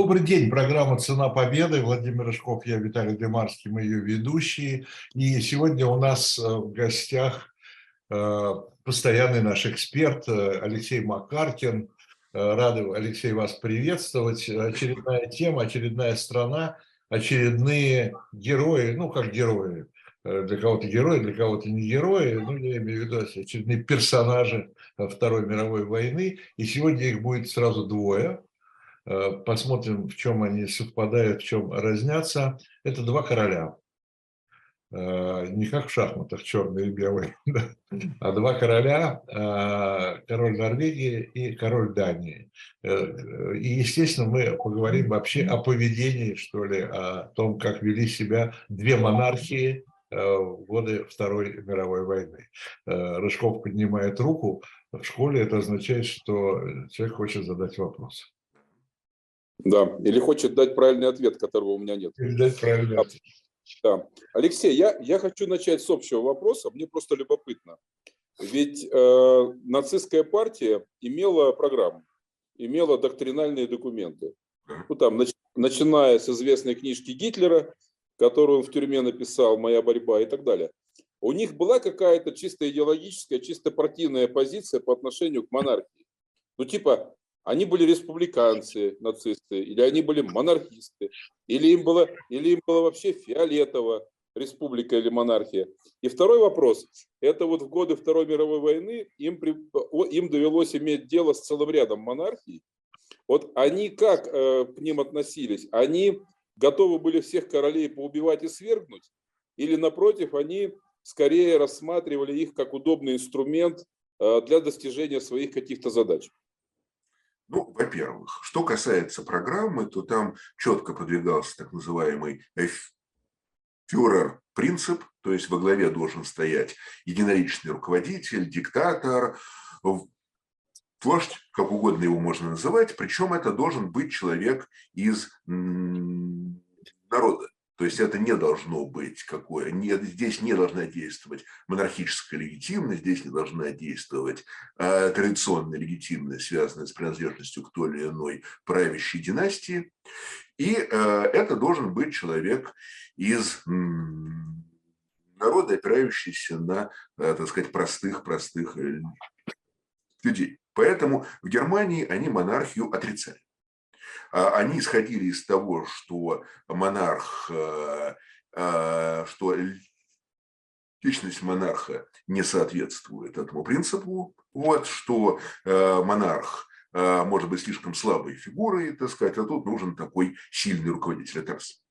Добрый день, программа «Цена победы». Владимир Рыжков, я Виталий Демарский, мы ее ведущие. И сегодня у нас э, в гостях э, постоянный наш эксперт э, Алексей Макаркин. Рады, Алексей, вас приветствовать. Очередная тема, очередная страна, очередные герои, ну, как герои, для кого-то герои, для кого-то не герои, ну, я имею в виду очередные персонажи Второй мировой войны. И сегодня их будет сразу двое – посмотрим, в чем они совпадают, в чем разнятся. Это два короля. Э, не как в шахматах, черный и белый, а два короля, э, король Норвегии и король Дании. И, естественно, мы поговорим вообще о поведении, что ли, о том, как вели себя две монархии в годы Второй мировой войны. Рыжков поднимает руку. В школе это означает, что человек хочет задать вопрос. Да, или хочет дать правильный ответ, которого у меня нет. Или дать правильный ответ. Да. Алексей, я, я хочу начать с общего вопроса, мне просто любопытно. Ведь э, нацистская партия имела программу, имела доктринальные документы. Ну, там, нач, начиная с известной книжки Гитлера, которую он в тюрьме написал «Моя борьба» и так далее. У них была какая-то чисто идеологическая, чисто партийная позиция по отношению к монархии. Ну, типа, они были республиканцы, нацисты, или они были монархисты, или им было, или им было вообще фиолетово, республика или монархия. И второй вопрос, это вот в годы Второй мировой войны им, им довелось иметь дело с целым рядом монархий. Вот они как э, к ним относились? Они готовы были всех королей поубивать и свергнуть? Или напротив, они скорее рассматривали их как удобный инструмент э, для достижения своих каких-то задач? Ну, во-первых, что касается программы, то там четко продвигался так называемый фюрер-принцип, то есть во главе должен стоять единоличный руководитель, диктатор, вождь, как угодно его можно называть, причем это должен быть человек из народа. То есть это не должно быть какое, не, здесь не должна действовать монархическая легитимность, здесь не должна действовать э, традиционная легитимность, связанная с принадлежностью к той или иной правящей династии. И э, это должен быть человек из народа, опирающийся на, э, так сказать, простых-простых э, людей. Поэтому в Германии они монархию отрицали. А, они исходили из того, что монарх, э, э, что личность монарха не соответствует этому принципу, вот, что э, монарх может быть слишком слабой фигурой, так сказать, а тут нужен такой сильный руководитель. Это раз.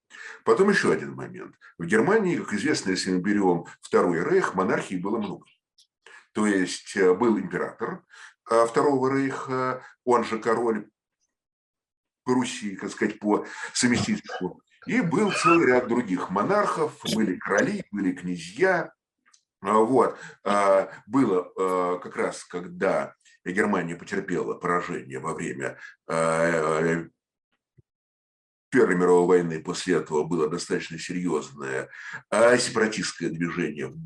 Потом еще один момент. В Германии, как известно, если мы берем Второй Рейх, монархии было много. То есть был император Второго Рейха, он же король по Руси, так сказать, по совместительству. И был целый ряд других монархов, были короли, были князья. А, вот. А, было а, как раз, когда Германия потерпела поражение во время Первой мировой войны, после этого было достаточно серьезное сепаратистское движение в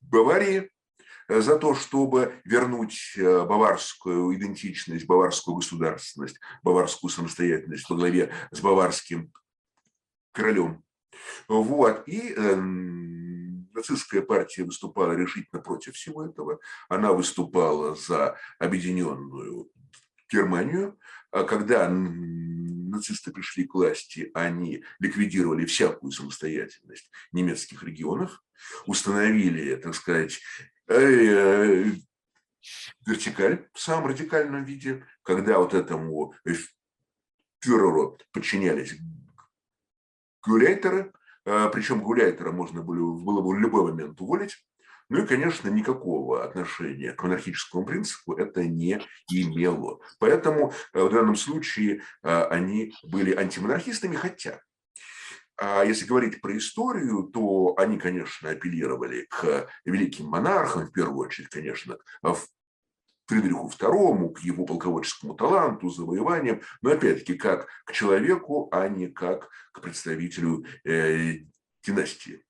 Баварии, за то, чтобы вернуть э, баварскую идентичность, баварскую государственность, баварскую самостоятельность во главе с баварским королем. Вот. И э, нацистская партия выступала решительно против всего этого. Она выступала за объединенную Германию. А когда нацисты пришли к власти, они ликвидировали всякую самостоятельность немецких регионов, установили, так сказать, Э, вертикаль в самом радикальном виде, когда вот этому фюреру подчинялись гуляйтеры, а, причем гуляйтера можно было, бы в любой момент уволить, ну и, конечно, никакого отношения к монархическому принципу это не имело. Поэтому э, в данном случае а, они были антимонархистами, хотя если говорить про историю, то они, конечно, апеллировали к великим монархам, в первую очередь, конечно, в Фридриху II, к его полководческому таланту, завоеваниям, но опять-таки как к человеку, а не как к представителю э, династии.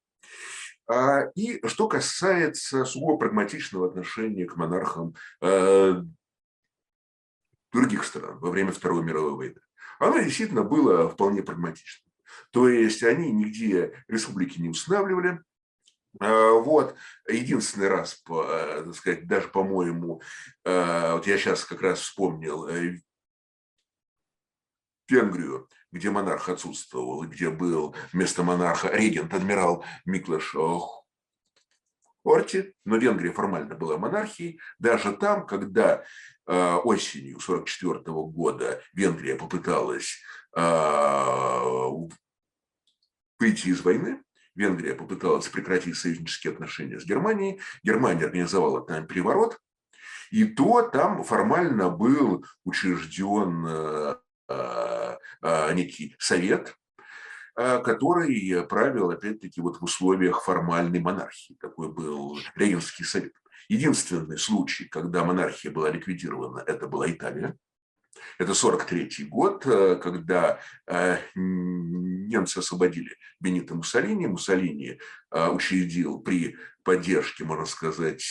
А, и что касается сугубо прагматичного отношения к монархам э, других стран во время Второй мировой войны. оно действительно было вполне прагматичным. То есть они нигде республики не устанавливали, а, вот, единственный раз, э, так сказать, даже, по-моему, э, вот я сейчас как раз вспомнил э, Венгрию, где монарх отсутствовал, где был вместо монарха регент, адмирал Миклаш Хорти, но Венгрия формально была монархией. Даже там, когда осенью 1944 года Венгрия попыталась выйти из войны, Венгрия попыталась прекратить союзнические отношения с Германией, Германия организовала там переворот, и то там формально был учрежден э, э, некий совет, э, который правил, опять-таки, вот в условиях формальной монархии. Такой был Рейнский совет. Единственный случай, когда монархия была ликвидирована, это была Италия. Это 43 год, э, когда э, немцы освободили Бенито Муссолини. Муссолини э, учредил при поддержке, можно сказать,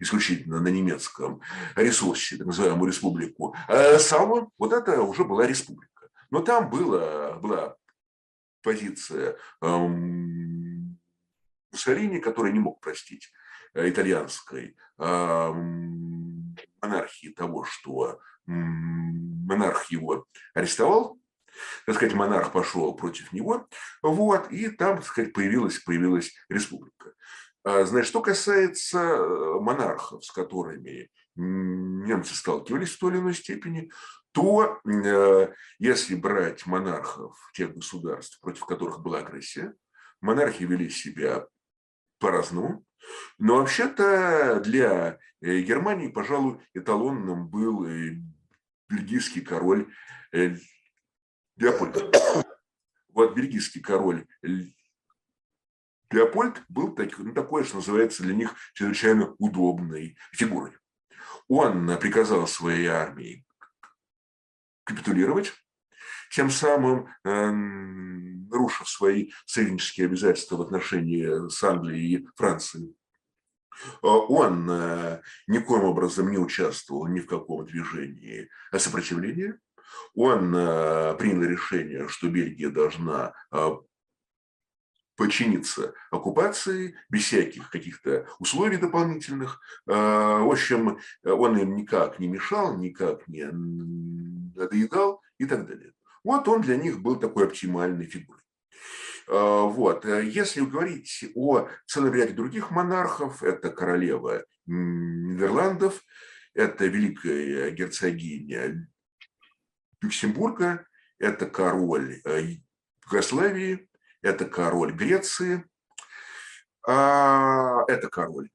исключительно на немецком ресурсе, так называемую республику Сало. Вот это уже была республика. Но там было, была позиция Муссолини, который не мог простить итальянской эм, монархии того, что монарх его арестовал, так сказать, монарх пошел против него, вот, и там, так сказать, появилась, появилась республика. А, значит, что касается э, монархов, с которыми немцы сталкивались в той или иной степени, то э, если брать монархов тех государств, против которых была агрессия, монархи вели себя по-разному. Но вообще-то для э, Германии, пожалуй, эталонным был бельгийский король э, Леопольд. Вот бельгийский король Леопольд был так, ну, такой, что называется, для них чрезвычайно удобной фигурой. Он приказал своей армии капитулировать, тем самым э, нарушив свои союзнические обязательства в отношении с Англией и Францией. Э, он э, никоим образом не участвовал ни в каком движении сопротивления. Он э, принял решение, что Бельгия должна подчиниться оккупации без всяких каких-то условий дополнительных. В общем, он им никак не мешал, никак не надоедал и так далее. Вот он для них был такой оптимальной фигурой. А, вот. Э, если говорить о целом ряде других монархов, это королева Нидерландов, это великая герцогиня Люксембурга, это король э, Югославии, это король Греции, а, это король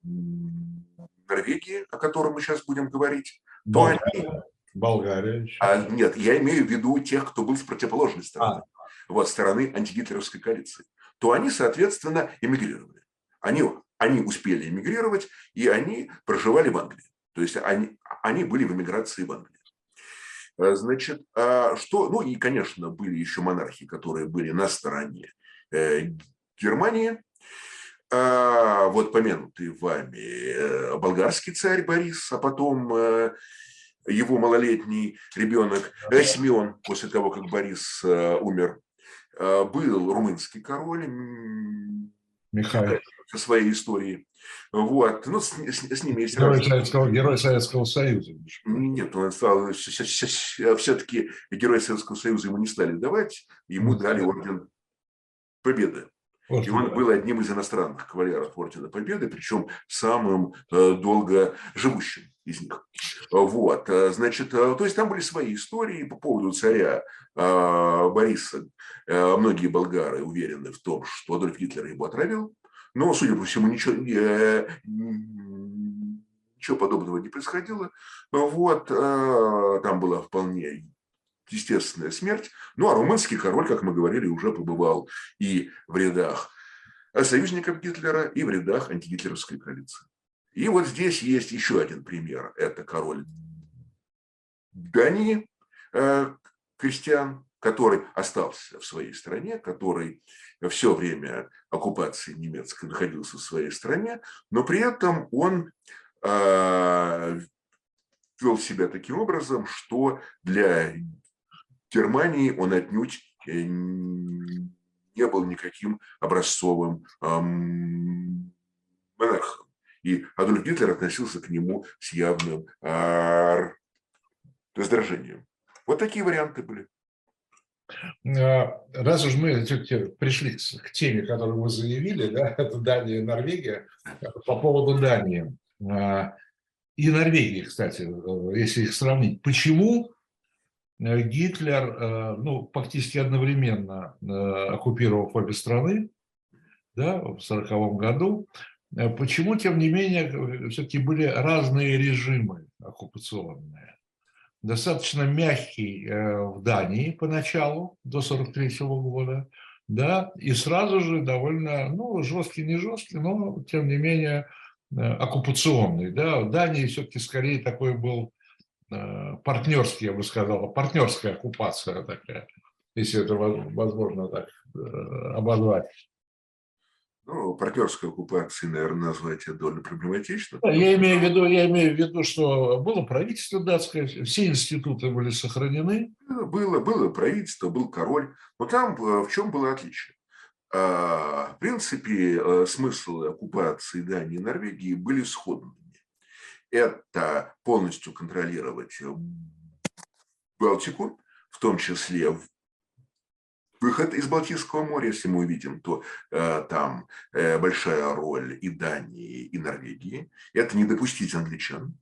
Норвегии, о котором мы сейчас будем говорить. Болгария. Они... Болгария. А, нет, я имею в виду тех, кто был с противоположной стороны. А вот, стороны антигитлеровской коалиции, то они, соответственно, эмигрировали. Они, они успели эмигрировать, и они проживали в Англии. То есть они, они были в эмиграции в Англии. А, значит, а что, ну и, конечно, были еще монархи, которые были на стороне э, Германии. А, вот помянутый вами э, болгарский царь Борис, а потом э, его малолетний ребенок Семен, после того, как Борис умер, Э, был румынский король Михаил со своей историей. Вот. Ну, с, с, с ними есть герой Советского, герой Советского Союза. Нет, он стал все-таки герой Советского Союза ему не стали давать, ему дали орден Победы. Вот, и он был одним из иностранных кавалеров Ордена Победы, причем самым э, долго живущим из них. Вот, э, значит, э, то есть там были свои истории по поводу царя Бориса. Многие болгары уверены в том, что Адольф Гитлер его отравил, но, судя по всему, ничего, ничего подобного не происходило. Вот, там была вполне естественная смерть. Ну, а румынский король, как мы говорили, уже побывал и в рядах союзников Гитлера, и в рядах антигитлеровской коалиции. И вот здесь есть еще один пример. Это король Дании, э, Кристиан, который остался в своей стране, который все время оккупации немецкой находился в своей стране, но при этом он э, вел себя таким образом, что для Германии он отнюдь э, не был никаким образцовым монархом. И Адольф Гитлер относился к нему с явным раздражением. Вот такие варианты были. А, раз уж мы пришли к теме, которую вы заявили, да, это Дания и Норвегия, по поводу Дании а, и Норвегии, кстати, если их сравнить, почему э, Гитлер, э, ну, фактически одновременно э, оккупировав обе страны, да, в 1940 году, почему, тем не менее, все-таки были разные режимы оккупационные? достаточно мягкий э, в Дании поначалу, до 43 года, да, и сразу же довольно, ну, жесткий, не жесткий, но, тем не менее, э, оккупационный, да, в Дании все-таки скорее такой был э, партнерский, я бы сказал, партнерская оккупация такая, если это возможно так обозвать. Ну, партнерской оккупации, наверное, назвать это довольно проблематично. Я имею, в виду, я имею в виду, что было правительство датское, все институты были сохранены. Было, было правительство, был король. Но там э, в чем было отличие? А, в принципе, э, смыслы оккупации Дании и Норвегии были сходными. Это полностью контролировать Балтику, в том числе выход из Балтийского моря, если мы увидим, то э, там э, большая роль и Дании, и Норвегии. Это не допустить англичан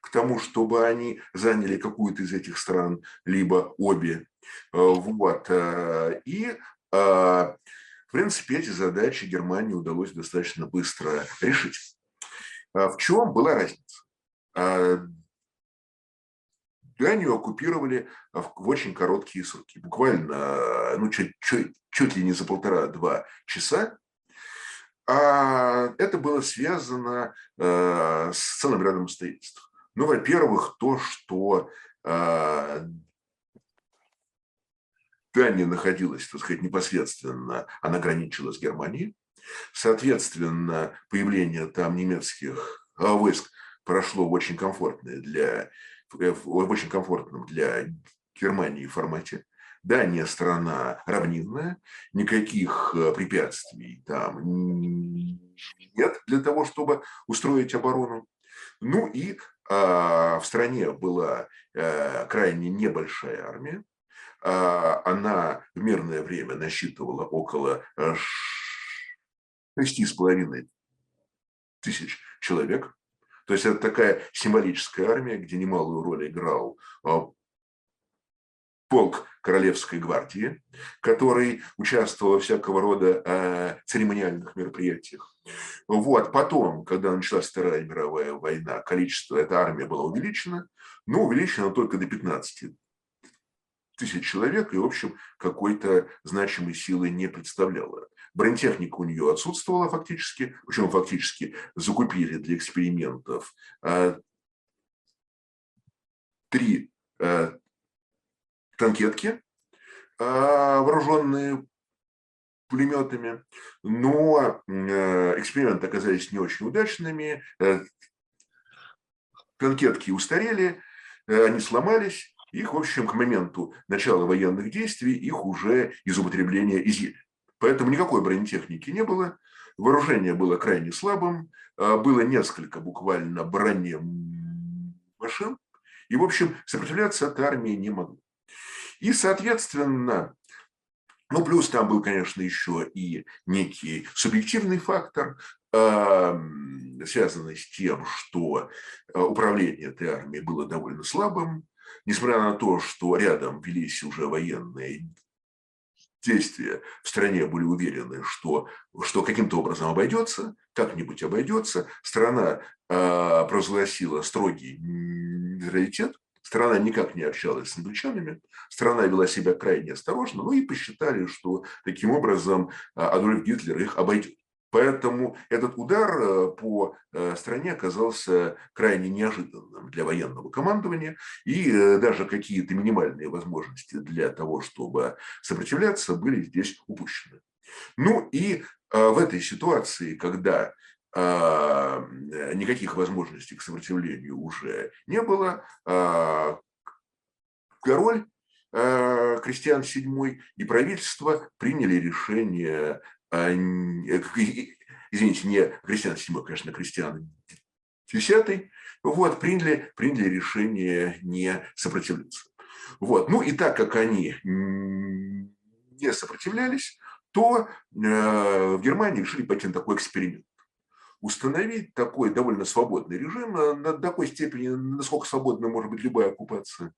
к тому, чтобы они заняли какую-то из этих стран, либо обе. Э, вот. Э, и, э, в принципе, эти задачи Германии удалось достаточно быстро решить. Э, в чем была разница? Э, Данию оккупировали в очень короткие сроки, буквально ну, чуть, чуть, чуть ли не за полтора-два часа. А это было связано э, с целым рядом обстоятельств. Ну, во-первых, то, что э, Дания находилась, так сказать, непосредственно, она граничила с Германией. Соответственно, появление там немецких войск прошло в очень комфортное для Э, в очень комфортном для Германии формате. Дания страна равнинная, никаких э, препятствий там нет для того, чтобы устроить оборону. Ну и а, в стране была а, крайне небольшая армия. А, она в мирное время насчитывала около шести с половиной тысяч человек. То есть это такая символическая армия, где немалую роль играл а, полк Королевской гвардии, который участвовал во всякого рода э, церемониальных мероприятиях. Вот. Потом, когда началась Вторая мировая война, количество этой армии было увеличено, но увеличено только до 15 тысяч человек, и, в общем, какой-то значимой силы не представляла. Бронетехника у нее отсутствовала фактически, почему фактически закупили для экспериментов э, три э, танкетки, э, вооруженные пулеметами, но эксперименты оказались не очень удачными, танкетки устарели, они сломались, их, в общем, к моменту начала военных действий, их уже из употребления изъяли. Поэтому никакой бронетехники не было, вооружение было крайне слабым, а, было несколько буквально бронемашин, и, в общем, сопротивляться этой армии не могло. И, соответственно, ну, плюс там был, конечно, еще и некий субъективный фактор, а, связанный с тем, что а, управление этой армией было довольно слабым, несмотря на то, что рядом велись уже военные действия в стране были уверены, что, что каким-то образом обойдется, как-нибудь обойдется. Страна э, провозгласила строгий нейтралитет, страна никак не общалась с англичанами, страна вела себя крайне осторожно, ну и посчитали, что таким образом Адольф Гитлер их обойдет. Поэтому этот удар э, по э, стране оказался крайне неожиданным для военного командования, и э, даже какие-то минимальные возможности для того, чтобы сопротивляться, были здесь упущены. Ну и в этой ситуации, когда никаких возможностей к сопротивлению уже не было, король Кристиан VII и правительство приняли решение, извините, не Кристиан VII, конечно, Кристиан X, вот, приняли, приняли решение не сопротивляться. Вот. Ну и так как они не сопротивлялись, то э, в Германии решили пойти на такой эксперимент. Установить такой довольно свободный режим на такой степени, насколько свободна может быть любая оккупация.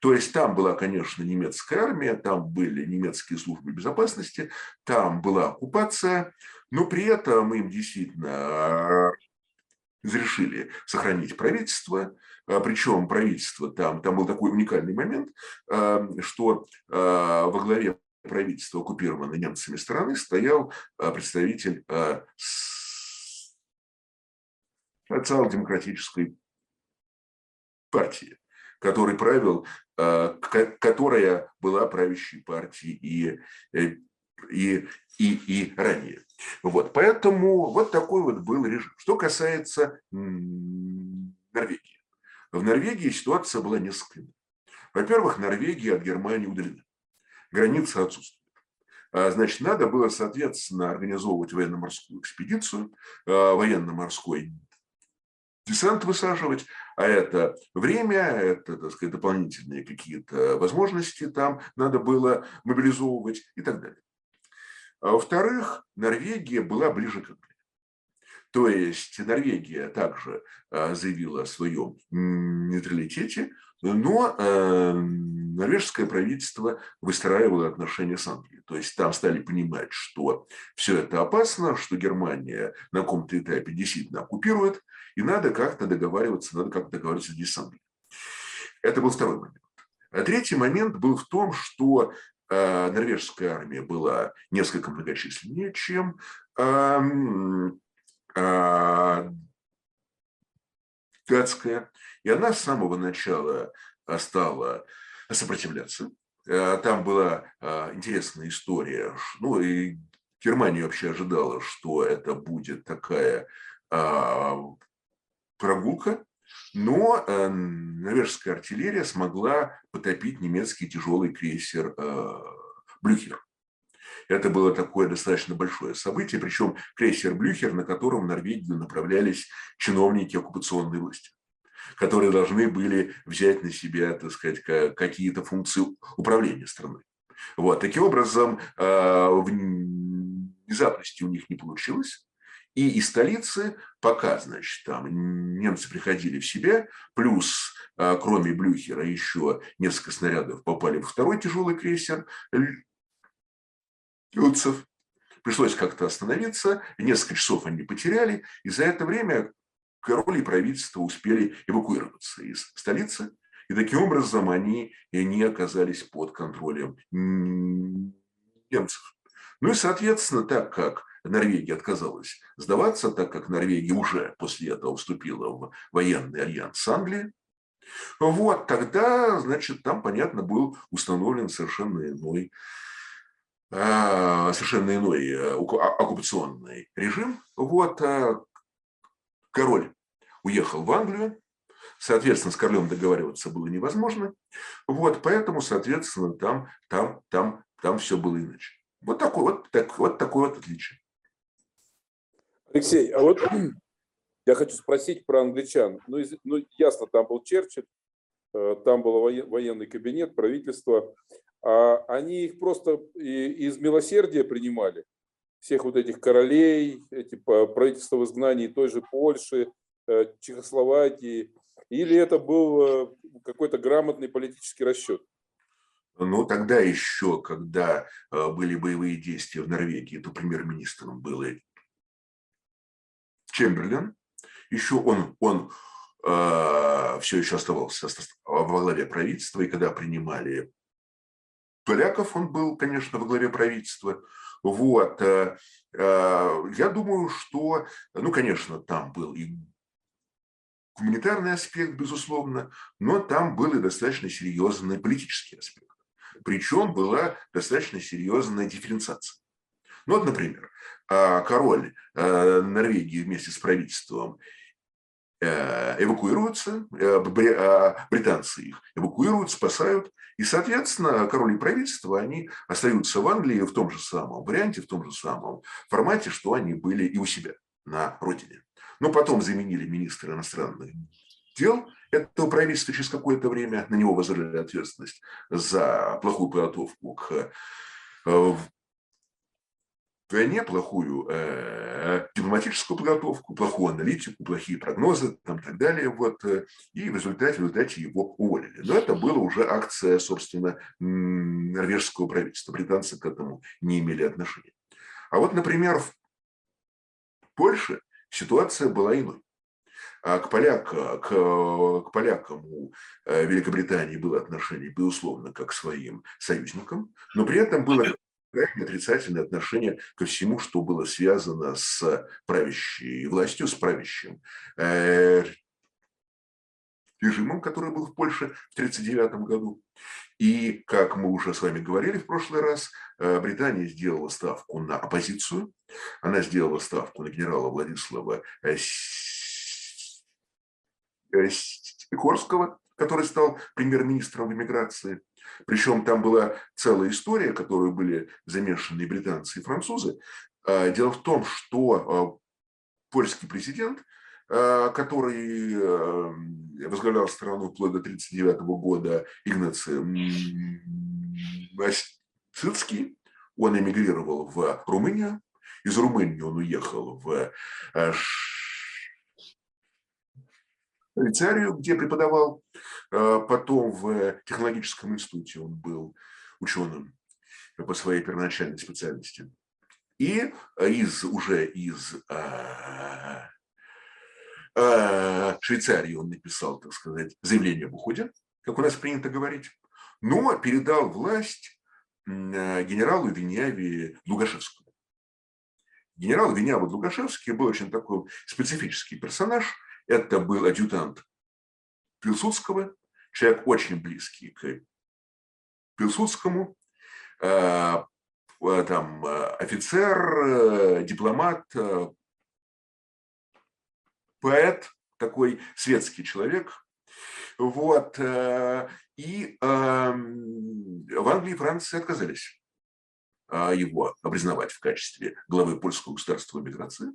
То есть там была, конечно, немецкая армия, там были немецкие службы безопасности, там была оккупация, но при этом им действительно разрешили сохранить правительство, а, причем правительство там, там был такой уникальный момент, а, что а, во главе правительства оккупированной немцами страны стоял представитель социал-демократической партии, который правил, которая была правящей партией и, э, и, и, и ранее. Вот, поэтому вот такой вот был режим. Что касается Норвегии. В Норвегии ситуация была несколько Во-первых, Норвегия от Германии удалена. Граница отсутствует. А, значит, надо было, соответственно, организовывать военно-морскую экспедицию, а, военно-морской десант высаживать, а это время, это, так сказать, дополнительные какие-то возможности там надо было мобилизовывать и так далее. А во-вторых, Норвегия была ближе к Англии. То есть Норвегия также а, заявила о своем нейтралитете, но э, норвежское правительство выстраивало отношения с Англией. То есть там стали понимать, что все это опасно, что Германия на каком-то этапе действительно оккупирует, и надо как-то договариваться, надо как-то договариваться здесь с Англией. Это был второй момент. А третий момент был в том, что Э, норвежская армия была несколько многочисленнее, чем датская, и она с самого начала стала сопротивляться. Э, там была э, интересная история. Ну, и Германия вообще ожидала, что это будет такая прогулка, но э, норвежская артиллерия смогла потопить немецкий тяжелый крейсер э, Блюхер. Это было такое достаточно большое событие, причем крейсер Блюхер, на котором в Норвегию направлялись чиновники оккупационной власти которые должны были взять на себя, так сказать, какие-то функции управления страной. Вот. Таким образом, э, внезапности у них не получилось. И из столицы, пока, значит, там немцы приходили в себя, плюс, а, кроме Блюхера, еще несколько снарядов попали во второй тяжелый крейсер Люцев. Пришлось как-то остановиться, несколько часов они потеряли, и за это время король и правительство успели эвакуироваться из столицы, и таким образом они не оказались под контролем немцев. Ну и, соответственно, так как Норвегия отказалась сдаваться, так как Норвегия уже после этого вступила в военный альянс с Англией. Вот, тогда, значит, там, понятно, был установлен совершенно иной, совершенно иной э, оккупационный режим. Вот, а, король уехал в Англию, соответственно, с королем договариваться было невозможно. Вот, поэтому, соответственно, там, там, там, там все было иначе. Вот такой вот, так, вот такое вот отличие. Алексей, а вот я хочу спросить про англичан. Ну, из, ну ясно, там был Черчилль, э, там был военный кабинет, правительство. А они их просто из милосердия принимали, всех вот этих королей, эти правительства в изгнании той же Польши, э, Чехословакии, или это был э, какой-то грамотный политический расчет? Ну, тогда еще, когда были боевые действия в Норвегии, то премьер-министром был Чемберлен, еще он, он э, все еще оставался во главе правительства, и когда принимали поляков, он был, конечно, во главе правительства. Вот. Э, э, я думаю, что, ну, конечно, там был и гуманитарный аспект, безусловно, но там был и достаточно серьезный политический аспект. Причем была достаточно серьезная дифференциация. Ну, вот, например, король э, Норвегии вместе с правительством э, эвакуируются, э, британцы их эвакуируют, спасают, и, соответственно, король и правительство, они остаются в Англии в том же самом варианте, в том же самом формате, что они были и у себя на родине. Но потом заменили министра иностранных дел этого правительства через какое-то время, на него возложили ответственность за плохую подготовку к войне плохую э, дипломатическую подготовку, плохую аналитику, плохие прогнозы там, и так далее. Вот, э, и в результате, в результате его уволили. Но это была уже акция, собственно, норвежского правительства. Британцы к этому не имели отношения. А вот, например, в Польше ситуация была иной. А к, поляк, к, к полякам у э, Великобритании было отношение, безусловно, как к своим союзникам, но при этом было отрицательное отношение ко всему, что было связано с правящей властью, с правящим э, режимом, который был в Польше в 1939 году. И, как мы уже с вами говорили в прошлый раз, э, Британия сделала ставку на оппозицию, она сделала ставку на генерала Владислава э, Сикорского, который стал премьер-министром в эмиграции. Причем там была целая история, в которой были замешаны и британцы, и французы. А, дело в том, что а, польский президент, а, который возглавлял страну вплоть до 1939 года, Игнаций Цицкий, он эмигрировал в Румынию, из Румынии он уехал в Швейцарию, где преподавал, а, потом в технологическом институте он был ученым по своей первоначальной специальности. И из, уже из а, а, Швейцарии он написал, так сказать, заявление об уходе, как у нас принято говорить, но передал власть генералу Вениаве Лугашевскому. Генерал Вениава Лугашевский был очень такой специфический персонаж – это был адъютант Пилсудского, человек очень близкий к Пилсудскому, э, э, там э, офицер, дипломат, поэт, такой светский человек. Вот. И эм, в Англии и Франции отказались его признавать в качестве главы польского государства миграции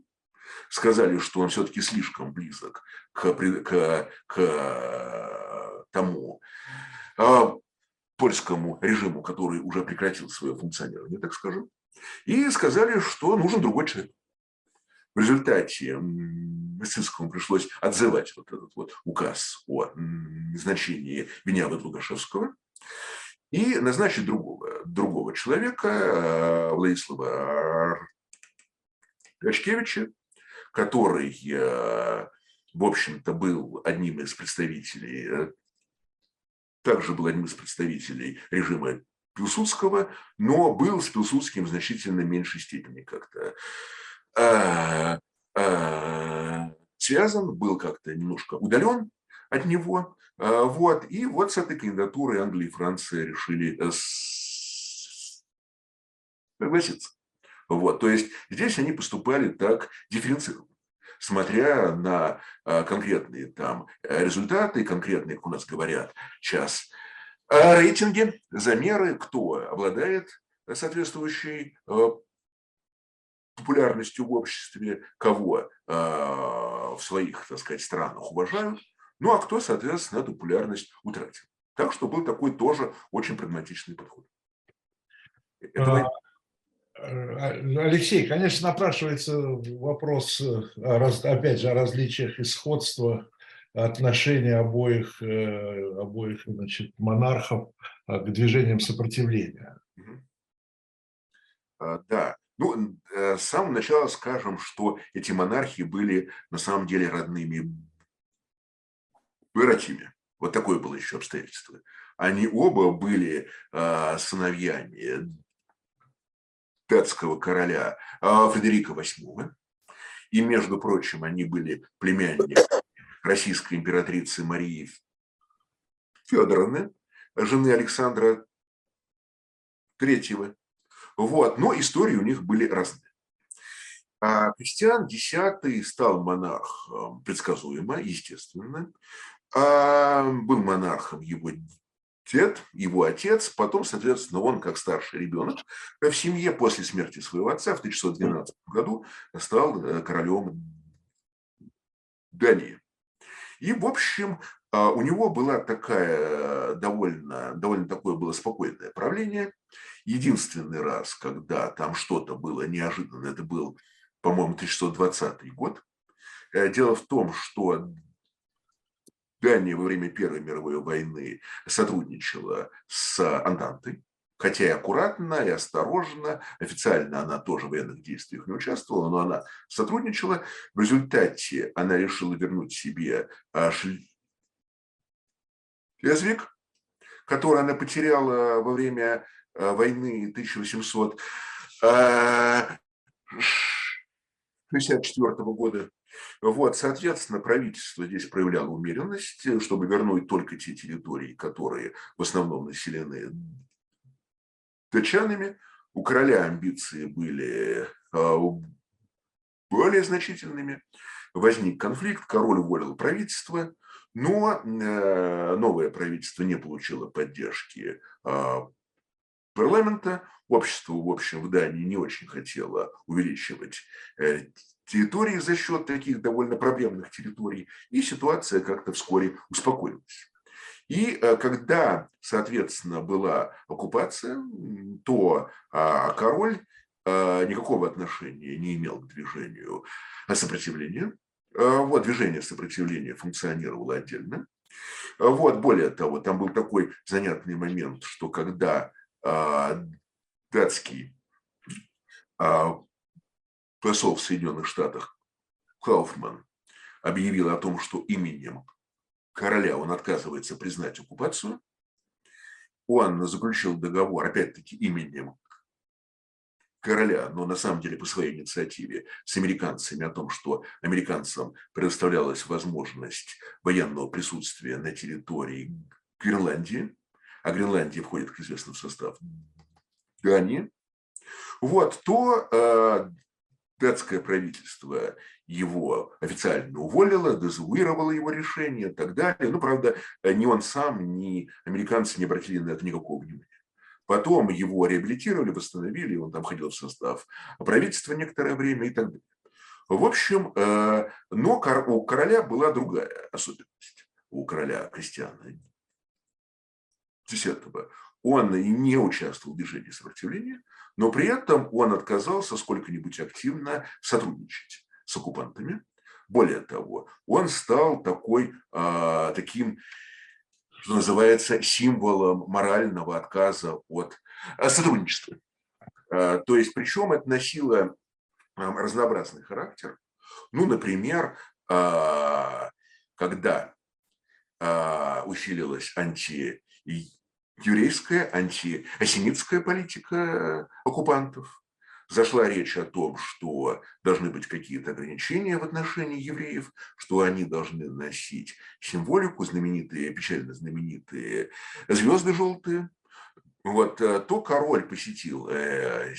сказали, что он все-таки слишком близок к, к, к тому а, польскому режиму, который уже прекратил свое функционирование, так скажем, и сказали, что нужен другой человек. В результате Сынскому пришлось отзывать вот этот вот указ о назначении Вениамина Лугашевского и назначить другого, другого человека, а, Владислава Рачкевича, который, э, в общем-то, был одним из представителей, э, также был одним из представителей режима Пилсудского, но был с Пилсудским в значительно меньшей степени как-то а, связан, был как-то немножко удален от него. Вот. И вот с этой кандидатурой Англия и Франция решили согласиться. Вот, то есть здесь они поступали так дифференцированно смотря на а, конкретные там э, результаты, конкретные, как у нас говорят сейчас, а, рейтинги, замеры, кто обладает соответствующей а, популярностью в обществе, кого в своих, так сказать, странах уважают, ну а кто, соответственно, эту популярность утратил. Так что был такой тоже очень прагматичный подход. Это Э, Алексей, конечно, напрашивается вопрос, э, опять же, о различиях и сходствах отношения обоих, э, обоих значит, монархов к движениям сопротивления. А, да, ну, с самого начала скажем, что эти монархи были на самом деле родными братьями. Вот такое было еще обстоятельство. Они оба были сыновьями датского короля а, Федерика VIII. И, между прочим, они были племянники российской императрицы Марии Федоровны, жены Александра III. Вот. Но истории у них были разные. А Кристиан X стал монархом предсказуемо, естественно. А был монархом его дед, его отец, потом, соответственно, он, как старший ребенок, в семье после смерти своего отца в 1612 году стал э, королем Дании. И, в общем, а, у него была такая довольно, довольно такое было спокойное правление. Единственный раз, когда там что-то было неожиданно, это был по-моему, 1620 год. Э, дело в том, что Дания во время Первой мировой войны сотрудничала с Антантой, хотя и аккуратно, и осторожно. Официально она тоже в военных действиях не участвовала, но она сотрудничала. В результате она решила вернуть себе а, Шлезвик, который она потеряла во время а, войны 1800 1964 года. Вот, соответственно, правительство здесь проявляло умеренность, чтобы вернуть только те территории, которые в основном населены датчанами. У короля амбиции были а, более значительными. Возник конфликт, король уволил правительство, но э, новое правительство не получило поддержки а, парламента, общество, в общем, в Дании не очень хотело увеличивать э, территории за счет таких довольно проблемных территорий, и ситуация как-то вскоре успокоилась. И э, когда, соответственно, была оккупация, то а, король э, никакого отношения не имел к движению сопротивления. Вот движение сопротивления функционировало отдельно. Вот, более того, там был такой занятный момент, что когда датский посол в Соединенных Штатах Кауфман объявил о том, что именем короля он отказывается признать оккупацию. Он заключил договор, опять-таки, именем короля, но на самом деле по своей инициативе с американцами о том, что американцам предоставлялась возможность военного присутствия на территории Гренландии, а Гренландия входит, как известно, в состав Дании, вот, то э, датское правительство его официально уволило, дезавуировало его решение и так далее. Ну, правда, ни он сам, ни американцы не обратили на это никакого внимания. Потом его реабилитировали, восстановили, он там ходил в состав правительства некоторое время и так далее. В общем, э, но у короля была другая особенность, у короля Кристиана X он не участвовал в движении сопротивления, но при этом он отказался сколько-нибудь активно сотрудничать с оккупантами. Более того, он стал такой, э, таким, что называется, символом морального отказа от э, сотрудничества. Э, то есть, причем это носило разнообразный характер. Ну, например, когда усилилась анти еврейская, антисемитская политика оккупантов. Зашла речь о том, что должны быть какие-то ограничения в отношении евреев, что они должны носить символику, знаменитые, печально знаменитые звезды желтые. Вот, э, то король посетил э,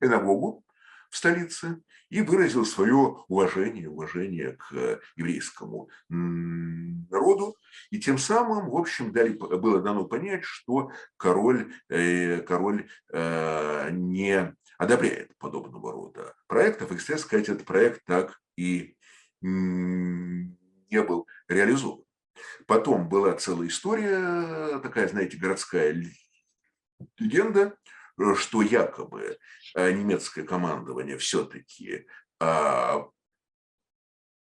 синагогу в столице, и выразил свое уважение, уважение к еврейскому народу. И тем самым, в общем, дали, было дано понять, что король, э, король э, не одобряет подобного рода проектов. И, кстати сказать, этот проект так и не был реализован. Потом была целая история, такая, знаете, городская легенда, что якобы э, немецкое командование все-таки а,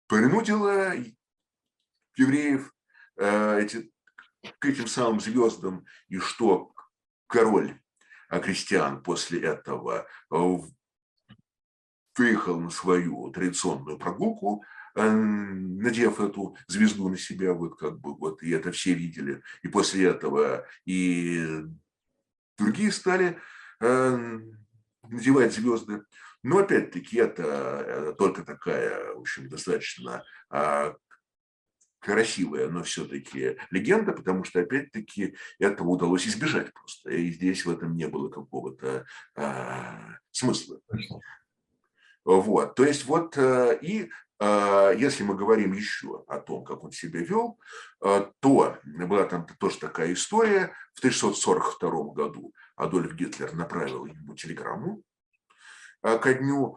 принудило евреев э, эти, к этим самым звездам, и что король крестьян после этого э, выехал на свою традиционную прогулку, надев эту звезду на себя, вот как бы вот, и это все видели. И после этого и другие стали надевать звезды. Но опять-таки это только такая, в общем, достаточно а, красивая, но все-таки легенда, потому что, опять-таки, этого удалось избежать просто. И здесь в этом не было какого-то а, смысла. Вот, то есть вот э, и если мы говорим еще о том, как он себя вел, а, то была там тоже такая история. В 1642 году Адольф Гитлер направил ему телеграмму ко дню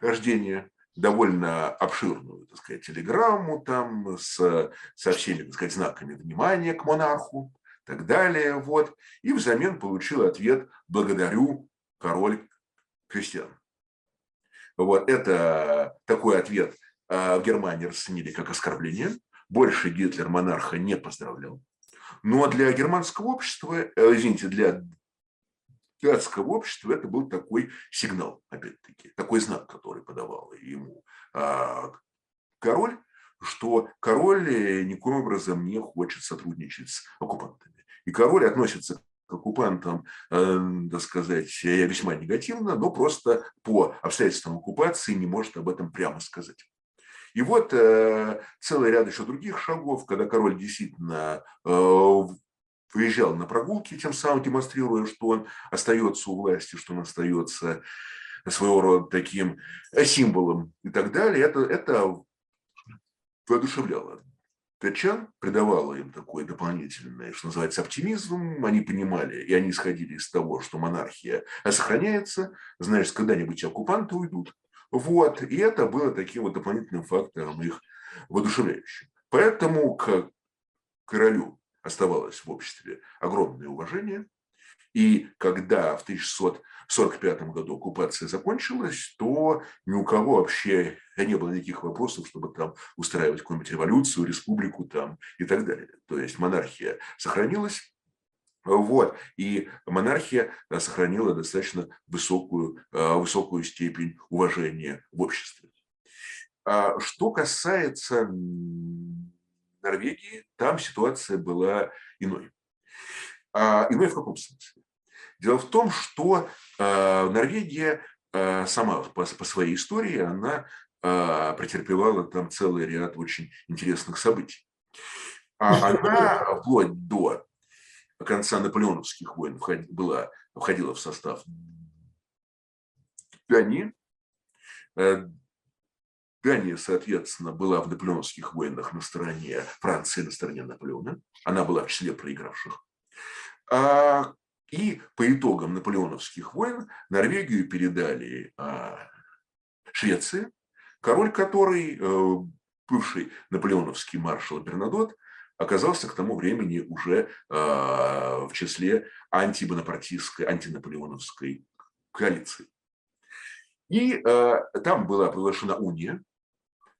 рождения довольно обширную, так сказать, телеграмму там с, со всеми, так сказать, знаками внимания к монарху и так далее. Вот. И взамен получил ответ «Благодарю, король крестьян». Вот это такой ответ а, в Германии расценили как оскорбление. Больше Гитлер монарха не поздравлял. Но для германского общества, э, извините, для датского общества это был такой сигнал, опять-таки, такой знак, который подавал ему а, король, что король э, никоим образом не хочет сотрудничать с оккупантами. И король относится к оккупантам, э, так сказать, весьма негативно, но просто по обстоятельствам оккупации не может об этом прямо сказать. И вот э, целый ряд еще других шагов, когда король действительно э, выезжал на прогулки, тем самым демонстрируя, что он остается у власти, что он остается своего рода таким символом и так далее, это, это воодушевляло Качан, придавало им такой дополнительный, что называется, оптимизм. Они понимали, и они исходили из того, что монархия сохраняется, значит, когда-нибудь оккупанты уйдут. Вот. И это было таким вот дополнительным фактором их воодушевляющим. Поэтому к королю оставалось в обществе огромное уважение. И когда в 1645 году оккупация закончилась, то ни у кого вообще не было никаких вопросов, чтобы там устраивать какую-нибудь революцию, республику там и так далее. То есть монархия сохранилась, вот. И монархия сохранила достаточно высокую, а, высокую степень уважения в обществе. А что касается Норвегии, там ситуация была иной. А, иной в каком смысле? Дело в том, что а, Норвегия а, сама по, по своей истории, она а, претерпевала там целый ряд очень интересных событий. А она вплоть до конца наполеоновских войн была, входила в состав Дании. Э, Дания, соответственно, была в наполеоновских войнах на стороне Франции, на стороне Наполеона. Она была в числе проигравших. А, и по итогам наполеоновских войн Норвегию передали а, Швеции, король который, э, бывший наполеоновский маршал Бернадот, оказался к тому времени уже а, в числе антибонапартийской, антинаполеоновской коалиции. И э, там была приглашена уния,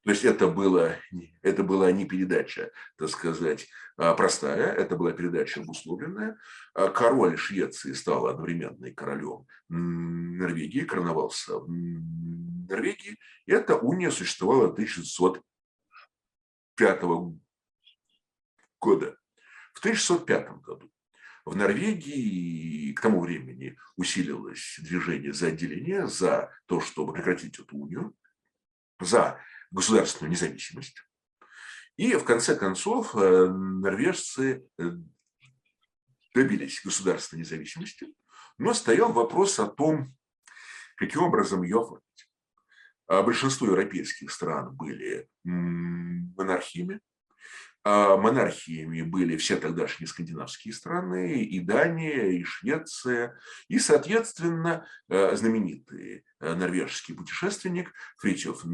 то есть это, было, это была не передача, так сказать, а, простая, это была передача обусловленная. А король Швеции стал одновременно королем Норвегии, короновался в Норвегии. И эта уния существовала 1605 года. В 1605 году в Норвегии к тому времени усилилось движение за отделение, за то, чтобы прекратить эту унию, за государственную независимость. И в конце концов э, норвежцы э, добились государственной независимости, но стоял вопрос о том, каким образом ее оформить. А большинство европейских стран были монархиями, монархиями были все тогдашние скандинавские страны, и Дания, и Швеция, и, соответственно, э, знаменитый э, норвежский путешественник Фритьев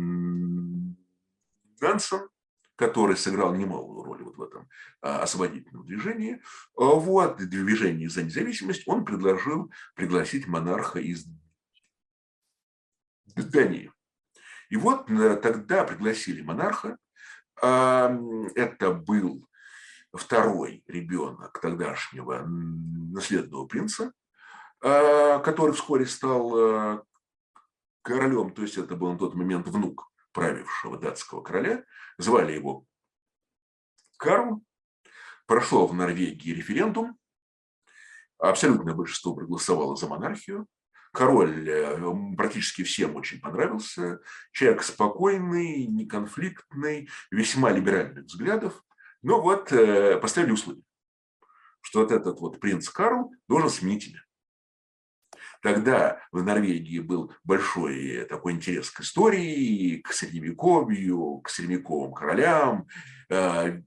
Нансен, который сыграл немалую роль вот в этом а, освободительном движении, а вот, движении за независимость, он предложил пригласить монарха из Дании. И вот э, тогда пригласили монарха, это был второй ребенок тогдашнего наследного принца, а, который вскоре стал а, королем, то есть это был на тот момент внук правившего датского короля. Звали его Карл. Прошло в Норвегии референдум. Абсолютное большинство проголосовало за монархию. Король практически всем очень понравился. Человек спокойный, неконфликтный, весьма либеральных взглядов. Но вот поставили условие, что вот этот вот принц Карл должен сменить имя. Тогда в Норвегии был большой такой интерес к истории, к средневековью, к средневековым королям, э,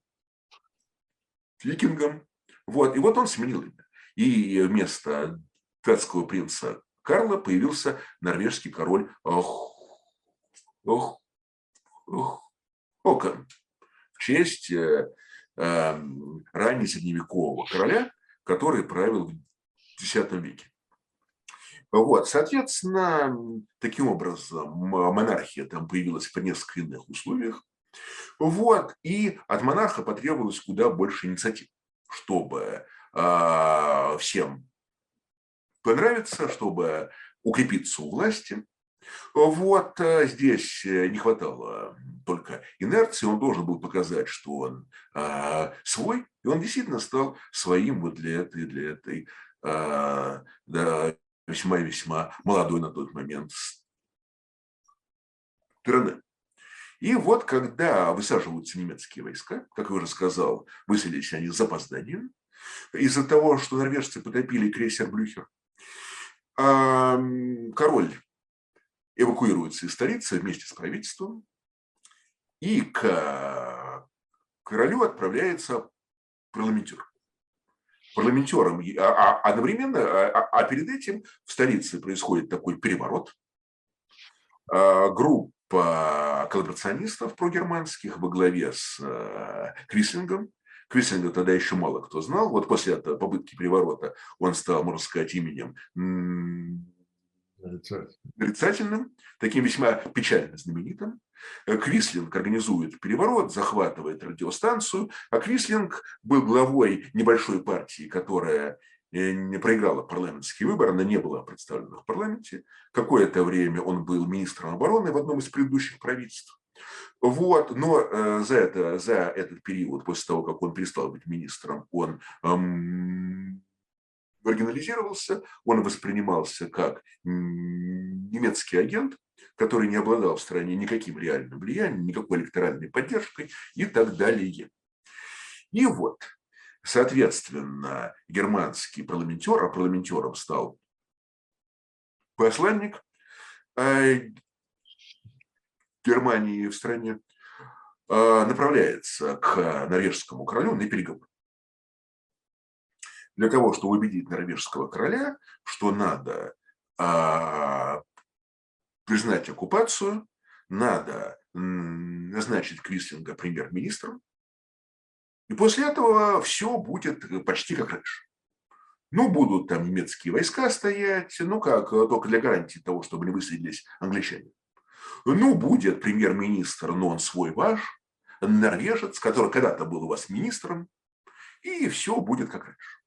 викингам. Вот. И вот он сменил имя. И вместо датского принца Карла появился норвежский король Хокон в честь э, э, ранее средневекового короля, который правил в X веке. Вот, соответственно, таким образом монархия там появилась при несколько иных условиях. Вот, и от монарха потребовалось куда больше инициатив, чтобы э, всем понравиться, чтобы укрепиться у власти. Вот э, здесь не хватало только инерции, он должен был показать, что он э, свой, и он действительно стал своим вот для этой, для этой э, да, весьма весьма молодой на тот момент страны. И вот когда высаживаются немецкие войска, как я уже сказал, высадились они с запозданием, из-за того, что норвежцы потопили крейсер Блюхер, король эвакуируется из столицы вместе с правительством, и к королю отправляется парламентер парламентером, а, а одновременно, а, а перед этим в столице происходит такой переворот. Группа коллаборационистов прогерманских во главе с Крислингом, Крислинга тогда еще мало кто знал. Вот после этого попытки переворота он стал, можно сказать, именем нарицательным, таким весьма печально знаменитым. Э, Квислинг организует переворот, захватывает радиостанцию, а Квислинг был главой небольшой партии, которая э, не проиграла парламентские выборы, она не была представлена в парламенте. Какое-то время он был министром обороны в одном из предыдущих правительств. Вот, но э, за, это, за этот период, после того, как он перестал быть министром, он эм, маргинализировался, он воспринимался как немецкий агент, который не обладал в стране никаким реальным влиянием, никакой электоральной поддержкой и так далее. И вот, соответственно, германский парламентер, а парламентером стал посланник э, Германии в стране, э, направляется к норвежскому королю на переговоры для того, чтобы убедить норвежского короля, что надо а, признать оккупацию, надо назначить Квислинга премьер-министром, и после этого все будет почти как раньше. Ну, будут там немецкие войска стоять, ну как, только для гарантии того, чтобы не высадились англичане. Ну, будет премьер-министр, но он свой ваш, норвежец, который когда-то был у вас министром, и все будет как раньше.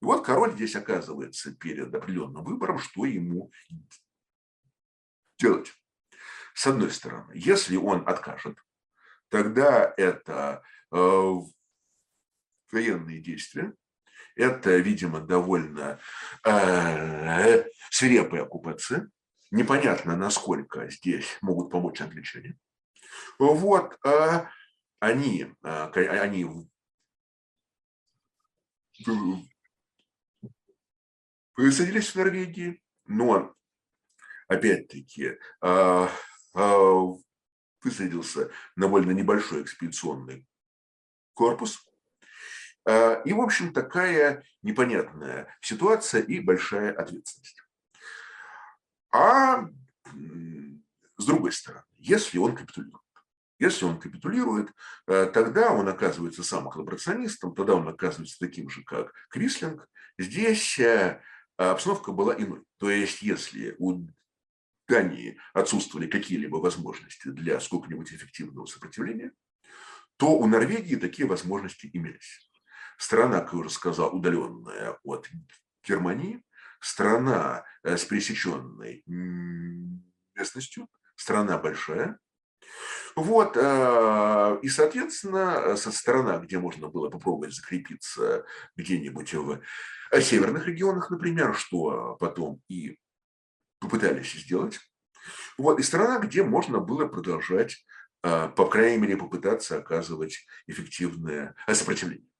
И вот король здесь оказывается перед определенным выбором, что ему делать. С одной стороны, если он откажет, тогда это э, военные действия, это, видимо, довольно э, свирепая оккупация. Непонятно, насколько здесь могут помочь англичане. Вот, э, они, э, они Высадились в Норвегии, но опять-таки а, а, высадился довольно небольшой экспедиционный корпус. А, и, в общем, такая непонятная ситуация и большая ответственность. А с другой стороны, если он капитулирует, если он капитулирует, тогда он оказывается сам коллаборационистом, тогда он оказывается таким же, как Крислинг. Здесь а обстановка была иной. То есть, если у Дании отсутствовали какие-либо возможности для сколько-нибудь эффективного сопротивления, то у Норвегии такие возможности имелись. Страна, как я уже сказал, удаленная от Германии, страна э, с пересеченной местностью, страна большая, вот, э, и, соответственно, со стороны, где можно было попробовать закрепиться где-нибудь в северных регионах, например, что потом и попытались сделать. Вот, и страна, где можно было продолжать, по крайней мере, попытаться оказывать эффективное сопротивление.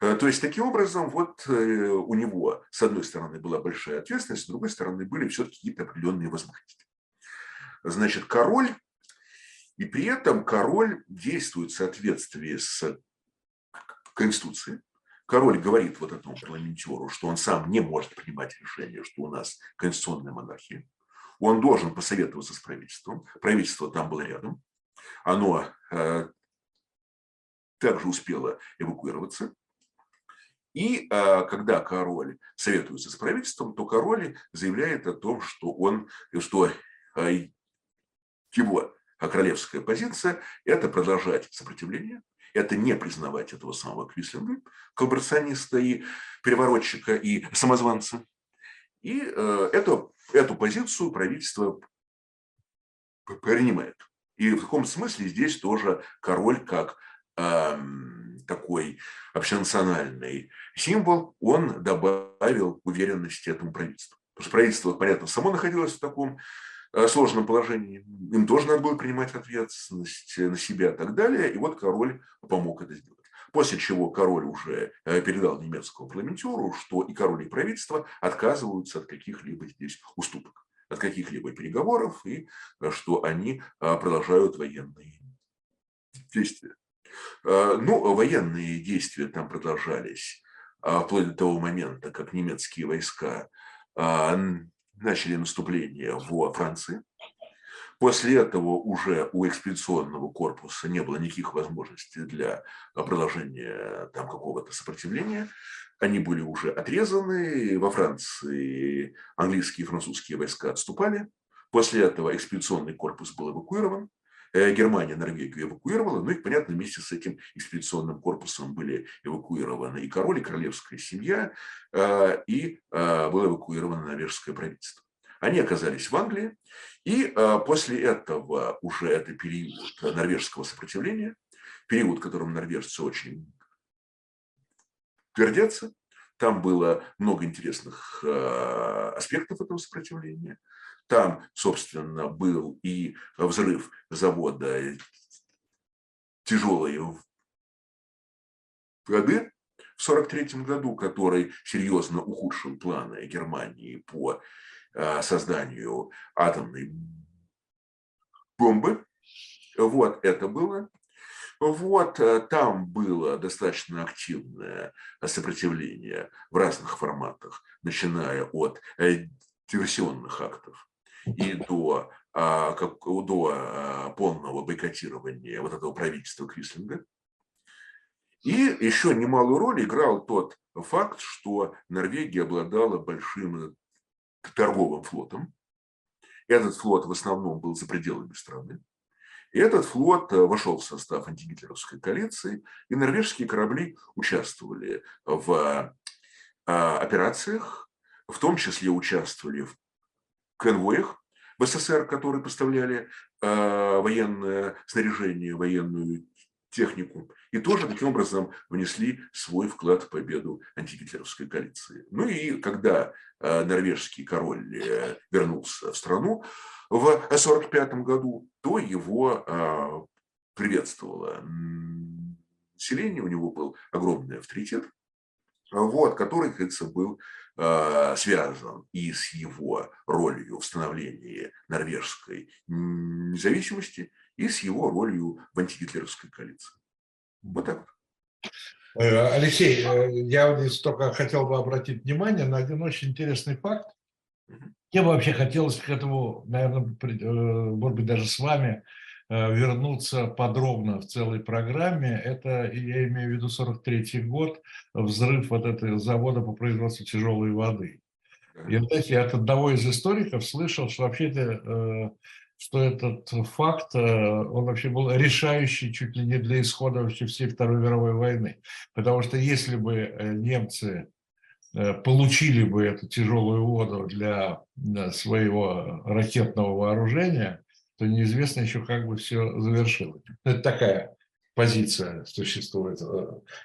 А, то есть, таким образом, вот э, у него, с одной стороны, была большая ответственность, с другой стороны, были все-таки какие-то определенные возможности. Значит, король, и при этом король действует в соответствии с Конституцией. Король говорит вот этому парламентеру, что он сам не может принимать решения, что у нас конституционная монархия. Он должен посоветоваться с правительством. Правительство там было рядом. Оно э, также успело эвакуироваться. И э, когда король советуется с правительством, то король заявляет о том, что он, что э, его королевская позиция – это продолжать сопротивление, это не признавать этого самого Квислинга, коллаборациониста и переворотчика и самозванца. И эту, эту позицию правительство принимает. И в таком смысле здесь тоже король как э, такой общенациональный символ, он добавил уверенности этому правительству. Потому что правительство, понятно, само находилось в таком Э, сложном положении. Им тоже надо было принимать ответственность на себя и так далее. И вот король помог это сделать. После чего король уже э, передал немецкому парламентеру, что и король, и правительство отказываются от каких-либо здесь уступок, от каких-либо переговоров, и э, что они продолжают военные действия. Ну, военные действия там продолжались вплоть до того момента, как немецкие войска начали наступление во Франции. После этого уже у экспедиционного корпуса не было никаких возможностей для продолжения там какого-то сопротивления. Они были уже отрезаны. Во Франции английские и французские войска отступали. После этого экспедиционный корпус был эвакуирован. Э, Германия Норвегию эвакуировала, ну и, понятно, вместе с этим экспедиционным корпусом были эвакуированы и король, и королевская семья, э, и э, было эвакуировано норвежское правительство. Они оказались в Англии, и после этого уже это период норвежского сопротивления, период, которым норвежцы очень гордятся. Там было много интересных аспектов этого сопротивления. Там, собственно, был и взрыв завода тяжелой воды в 1943 году, который серьезно ухудшил планы Германии по а, созданию атомной бомбы. Вот это было. Вот э, там было достаточно активное сопротивление в разных форматах, начиная от э, диверсионных актов и до, а, как, до а, полного бойкотирования вот этого правительства Крислинга. И еще немалую роль играл тот факт, что Норвегия обладала большим торговым флотом. Этот флот в основном был за пределами страны. И этот флот вошел в состав антигитлеровской коалиции, и норвежские корабли участвовали в а, операциях, в том числе участвовали в конвоях в СССР, которые поставляли э, военное снаряжение, военную технику, и тоже таким образом внесли свой вклад в победу антигитлеровской коалиции. Ну и когда э, норвежский король э, вернулся в страну в 1945 году, то его э, приветствовало население, у него был огромный авторитет, вот, который, как был связан и с его ролью в становлении норвежской независимости, и с его ролью в антигитлеровской коалиции. Вот так вот. Э, Алексей, э, я здесь только хотел бы обратить внимание на один очень интересный факт. Мне бы вообще хотелось к этому, наверное, э, может быть, даже с вами Э, вернуться подробно в целой программе, это, я имею в виду 43 год, взрыв вот этого завода по производству тяжелой воды. И знаете, я от одного из историков слышал, что вообще это, э, что этот факт, э, он вообще был решающий чуть ли не для исхода вообще всей Второй мировой войны. Потому что если бы немцы получили бы эту тяжелую воду для своего ракетного вооружения, то неизвестно еще, как бы все завершилось. Это такая позиция существует.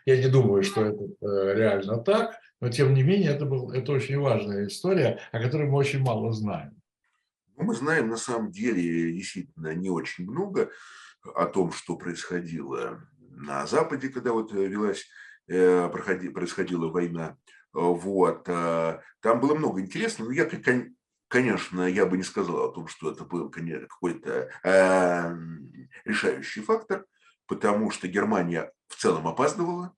Я не думаю, что это э, реально так, но тем не менее это, был, это очень важная история, о которой мы очень мало знаем. Ну, мы знаем на самом деле действительно не очень много о том, что происходило на Западе, когда вот велась, э, проходи, происходила война. Вот. Там было много интересного. Я, конечно, я бы не сказал о том, что это был какой-то э, решающий фактор, потому что Германия в целом опаздывала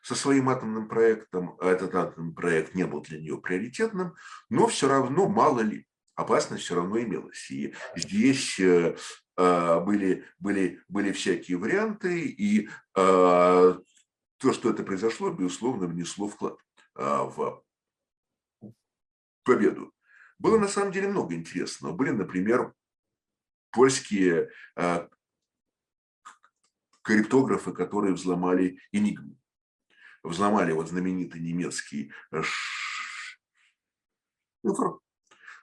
со своим атомным проектом, а этот атомный проект не был для нее приоритетным, но все равно, мало ли, опасность все равно имелась. И здесь э, э, были, были, были всякие варианты, и э, то, что это произошло, безусловно, внесло вклад в победу. Было на самом деле много интересного. Были, например, польские криптографы, которые взломали Энигму взломали вот знаменитый немецкий э, шифр,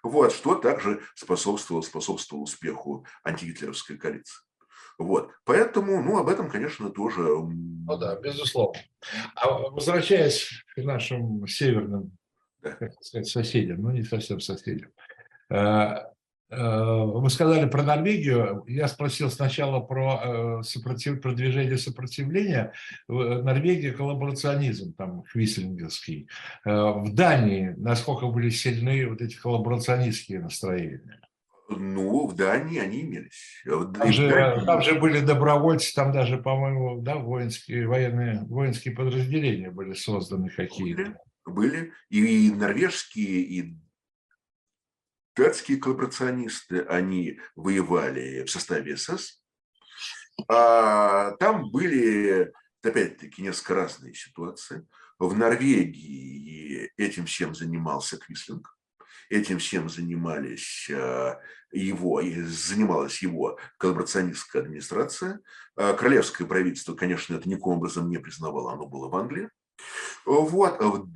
вот, что также способствовало, способствовало успеху антигитлеровской коалиции. Вот, поэтому, ну, об этом, конечно, тоже... Ну да, безусловно. А возвращаясь к нашим северным, сказать, соседям, ну, не совсем соседям, э, Э, вы сказали про Норвегию. Я спросил сначала про э, сопротив... продвижение сопротивления. Норвегия коллаборационизм, там, хвислингерский. В Дании насколько были сильны вот эти коллаборационистские настроения? Ну, в Дании они имелись. Там же, там же были добровольцы, там даже, по-моему, да, воинские, военные, воинские подразделения были созданы какие-то. Были. И норвежские, и Датские коллаборационисты, они воевали в составе СС. А там были, опять-таки, несколько разные ситуации. В Норвегии этим всем занимался Квислинг. Этим всем занимались а, его, занималась его коллаборационистская администрация. А, королевское правительство, конечно, это никаким образом не признавало, оно было в Англии. Вот.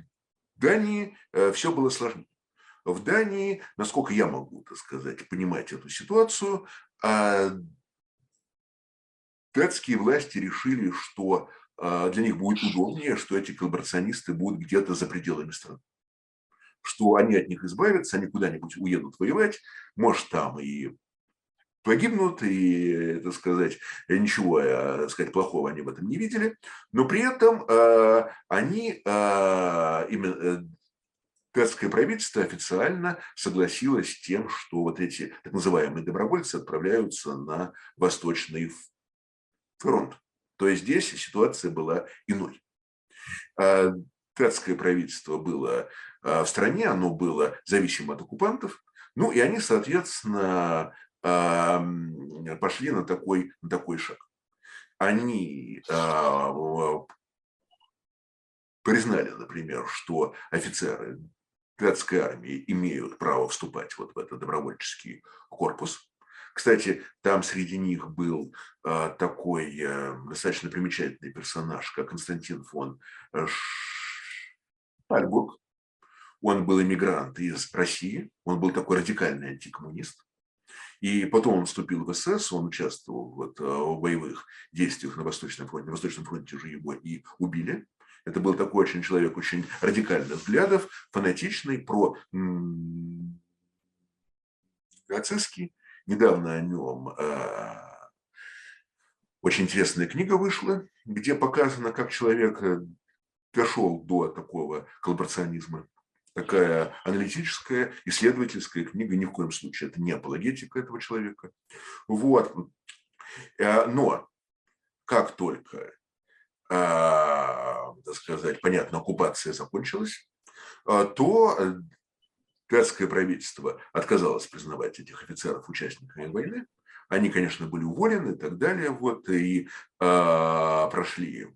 Дании э, все было сложнее. В Дании, насколько я могу, так сказать, понимать эту ситуацию, а, датские власти решили, что а, для них будет удобнее, что эти коллаборационисты будут где-то за пределами страны. Что они от них избавятся, они куда-нибудь уедут воевать, может, там и погибнут, и, так сказать, ничего, так сказать, плохого они в этом не видели, но при этом э, они э, именно э, Датское правительство официально согласилось с тем, что вот эти так называемые добровольцы отправляются на Восточный фронт. То есть здесь ситуация была иной. Датское правительство было в стране, оно было зависимо от оккупантов, ну и они, соответственно, пошли на такой, на такой шаг. Они признали, например, что офицеры датской армии имеют право вступать вот в этот добровольческий корпус. Кстати, там среди них был э, такой э, достаточно примечательный персонаж, как Константин фон Шальбург. Он был иммигрант из России, он был такой радикальный антикоммунист. И потом он вступил в СС, он участвовал вот, э, в боевых действиях на Восточном фронте. На Восточном фронте же его и убили. Это был такой очень человек очень радикальных взглядов, фанатичный, про нацистский. Недавно о нем а, очень интересная книга вышла, где показано, как человек э, дошел до такого коллаборационизма. Такая аналитическая, исследовательская книга, ни в коем случае это не апологетика этого человека. Вот. Э, но как только а, так сказать, понятно, оккупация закончилась, а, то э, датское правительство отказалось признавать этих офицеров участниками войны. Они, конечно, были уволены и так далее, вот, и а, прошли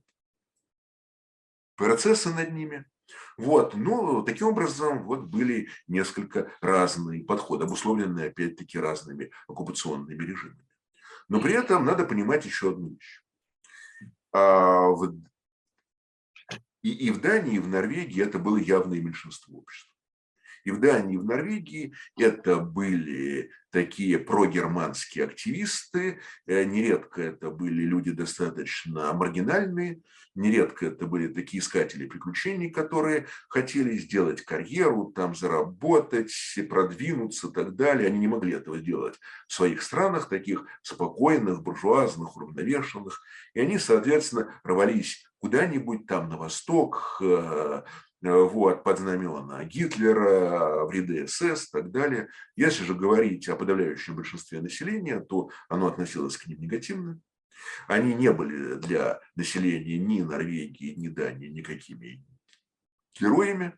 процессы над ними. Вот, но таким образом вот были несколько разные подходы, обусловленные опять-таки разными оккупационными режимами. Но при этом надо понимать еще одну вещь. А в, и, и в Дании, и в Норвегии это было явное меньшинство общества. И в Дании, и в Норвегии это были такие прогерманские активисты, э, нередко это были люди достаточно маргинальные, нередко это были такие искатели приключений, которые хотели сделать карьеру, там заработать, продвинуться и так далее. Они не могли этого сделать в своих странах, таких спокойных, буржуазных, уравновешенных. И они, соответственно, рвались куда-нибудь там на восток, э, вот, под знамена Гитлера, в ряды СС и так далее. Если же говорить о подавляющем большинстве населения, то оно относилось к ним негативно. Они не были для населения ни Норвегии, ни Дании никакими героями.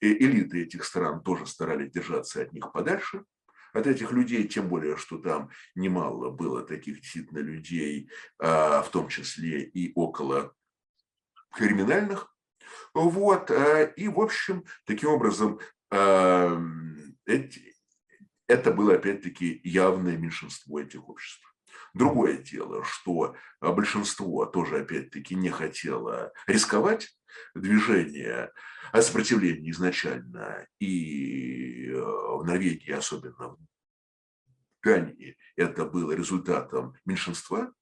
И элиты этих стран тоже старались держаться от них подальше, от этих людей, тем более, что там немало было таких действительно людей, а, в том числе и около криминальных. Вот, э, и, в общем, таким образом, эм, это было, опять-таки, явное меньшинство этих обществ. Другое дело, что большинство тоже, опять-таки, не хотело рисковать, движение о сопротивлении изначально и э, в Норвегии, особенно в Дании, это было результатом меньшинства,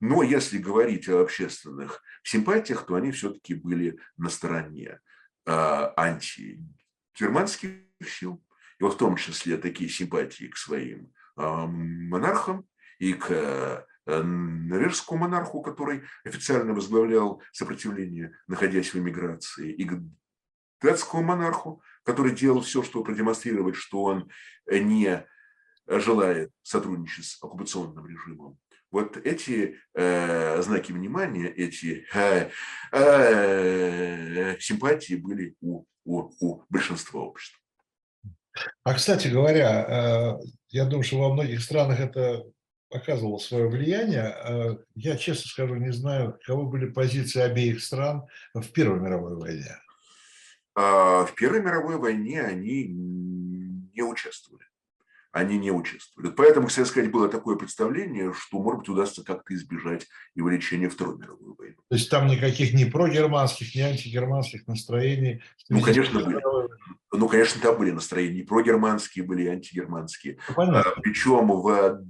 но если говорить о общественных симпатиях, то они все-таки были на стороне а, антигерманских сил, и вот в том числе такие симпатии к своим а, монархам и к э, норвежскому монарху, который официально возглавлял сопротивление, находясь в эмиграции, и к датскому монарху, который делал все, чтобы продемонстрировать, что он не желает сотрудничать с оккупационным режимом вот эти э, знаки внимания, эти э, э, симпатии были у, у, у большинства общества. А, кстати говоря, э, я думаю, что во многих странах это оказывало свое влияние. Э, я, честно скажу, не знаю, каковы были позиции обеих стран в Первой мировой войне. А, в Первой мировой войне они не участвовали они не участвовали. Поэтому, кстати сказать, было такое представление, что, может быть, удастся как-то избежать и вовлечения Второй мировой войны. То есть там никаких ни прогерманских, ни антигерманских настроений? Ну, конечно, были. Ну, конечно, там были настроения. И прогерманские были, и антигерманские. Ну, понятно. А, причем в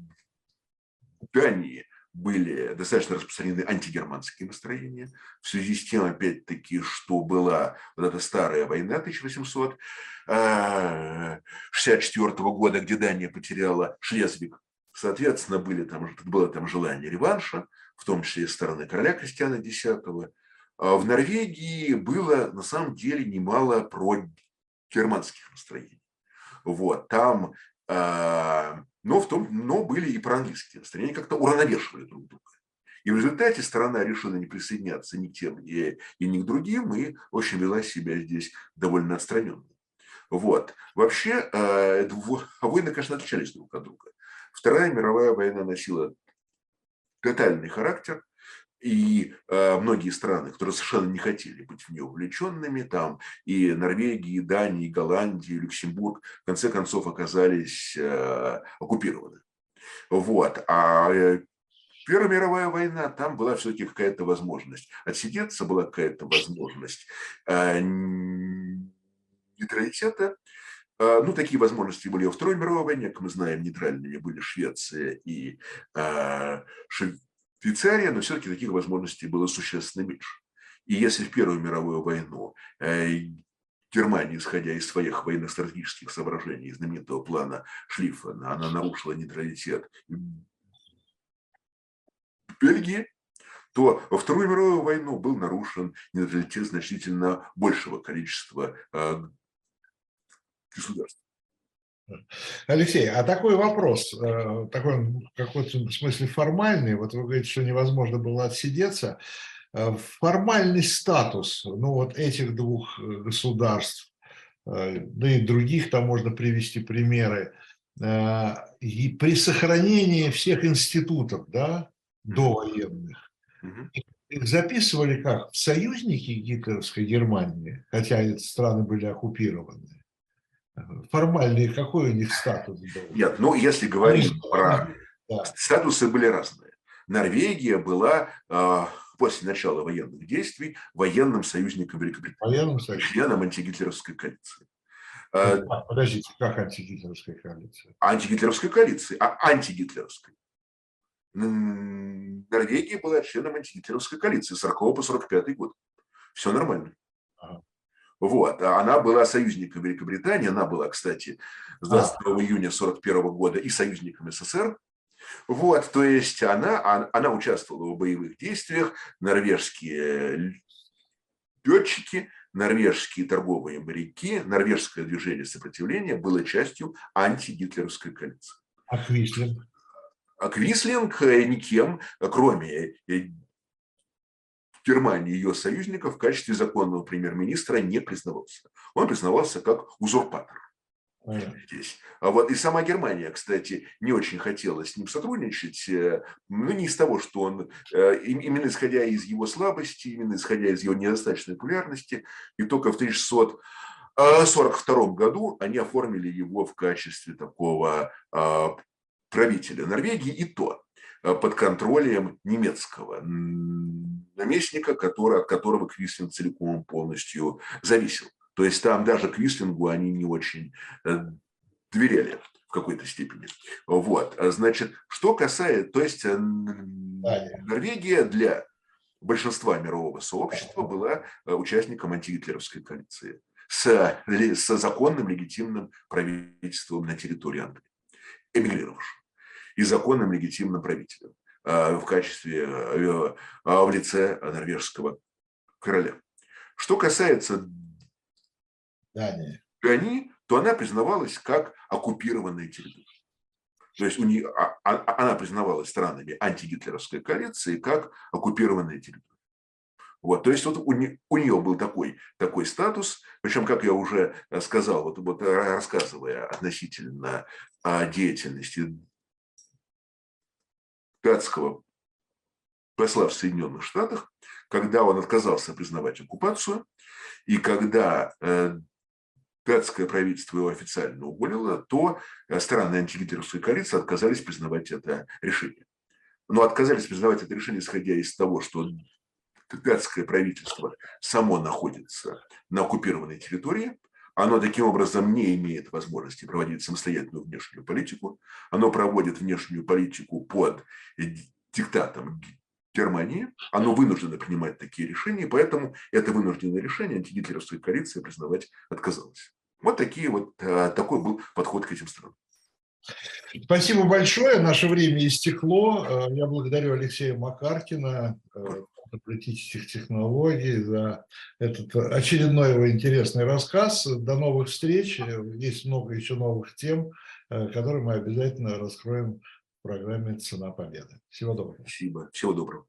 Дании были достаточно распространены антигерманские настроения в связи с тем, опять-таки, что была вот эта старая война 1864 э, года, где Дания потеряла Шлезвиг. Соответственно, были там, было там желание реванша, в том числе и стороны короля Кристиана X. А в Норвегии было на самом деле немало про германских настроений. Вот, там а, но, в том, но были и проанглийские настроения, как-то уравновешивали друг друга. И в результате страна решила не присоединяться ни к тем, ни, и ни к другим, и, общем, вела себя здесь довольно отстраненно. Вот. Вообще, э, войны, конечно, отличались друг от друга. Вторая мировая война носила тотальный характер, и э, многие страны, которые совершенно не хотели быть в нее увлеченными, там и Норвегия, и Дания, и Голландия, и Люксембург, в конце концов оказались э, оккупированы. Вот. А э, Первая мировая война, там была все-таки какая-то возможность отсидеться, была какая-то возможность э, нейтралитета. Э, ну, такие возможности были во Второй мировой войне, как мы знаем, нейтральными были Швеция и э, Швейцария, но все-таки таких возможностей было существенно меньше. И если в Первую мировую войну э, Германия, исходя из своих военно-стратегических соображений, знаменитого плана Шлиффена, она нарушила нейтралитет Бельгии, то во Вторую мировую войну был нарушен нейтралитет значительно большего количества э, государств. Алексей, а такой вопрос, э, такой в каком-то смысле формальный, вот вы говорите, что невозможно было отсидеться, э, формальный статус, ну вот этих двух э, государств, да и других там можно привести примеры, и при сохранении всех институтов, да, довоенных, их записывали как? Союзники гитлеровской Германии, хотя эти страны были оккупированы формальный, какой у них статус был? Нет, ну если говорить Они, про... Да. Статусы были разные. Норвегия была э, после начала военных действий военным союзником Великобритании, военным союзником. членом антигитлеровской коалиции. А, подождите, как антигитлеровская коалиция? Антигитлеровская коалиция, а антигитлеровская. Норвегия была членом антигитлеровской коалиции с 40 по 45 год. Все нормально. Ага. Вот. А она была союзником Великобритании, она была, кстати, с 22 ага. июня 41 года и союзником СССР. Вот, то есть она, она участвовала в боевых действиях, норвежские летчики, норвежские торговые моряки, норвежское движение сопротивления было частью антигитлеровской коалиции. А Квислинг? А Квислинг э, никем, кроме э, Германии и ее союзников, в качестве законного премьер-министра не признавался. Он признавался как узурпатор здесь. А вот и сама Германия, кстати, не очень хотела с ним сотрудничать, э, ну не из того, что он, э, именно исходя из его слабости, именно исходя из его недостаточной популярности, и только в 1942 году они оформили его в качестве такого а, правителя Норвегии, и то э, под контролем немецкого наместника, который, от которого Квислин целиком полностью зависел. То есть там даже Квислингу они не очень э, доверяли в какой-то степени. Вот, значит, что касается, то есть э, Норвегия для большинства мирового сообщества была э, участником антигитлеровской коалиции с, с законным легитимным правительством на территории Англии, эмигрировавшим, и законным легитимным правителем в качестве, в лице норвежского короля. Что касается Дания. Дани, то она признавалась как оккупированная территория. То есть у нее, а, а, она признавалась странами антигитлеровской коалиции как оккупированная территория. Вот, то есть вот у, не, у нее был такой, такой статус, причем, как я уже сказал, вот, вот рассказывая относительно деятельности датского посла в Соединенных Штатах, когда он отказался признавать оккупацию, и когда э, датское правительство его официально уволило, то э, страны антигитлеровской коалиции отказались признавать это решение. Но отказались признавать это решение, исходя из того, что датское правительство само находится на оккупированной территории, оно таким образом не имеет возможности проводить самостоятельную внешнюю политику, оно проводит внешнюю политику под диктатом Германии, оно вынуждено принимать такие решения, поэтому это вынужденное решение антигитлеровская коалиция признавать отказалась. Вот такие вот, э, такой был подход к этим странам. Спасибо большое. Наше время истекло. Э, я благодарю Алексея Макаркина, э, политических технологий, за этот очередной его интересный рассказ. До новых встреч. Есть много еще новых тем, которые мы обязательно раскроем в программе «Цена победы». Всего доброго. Спасибо. Всего доброго.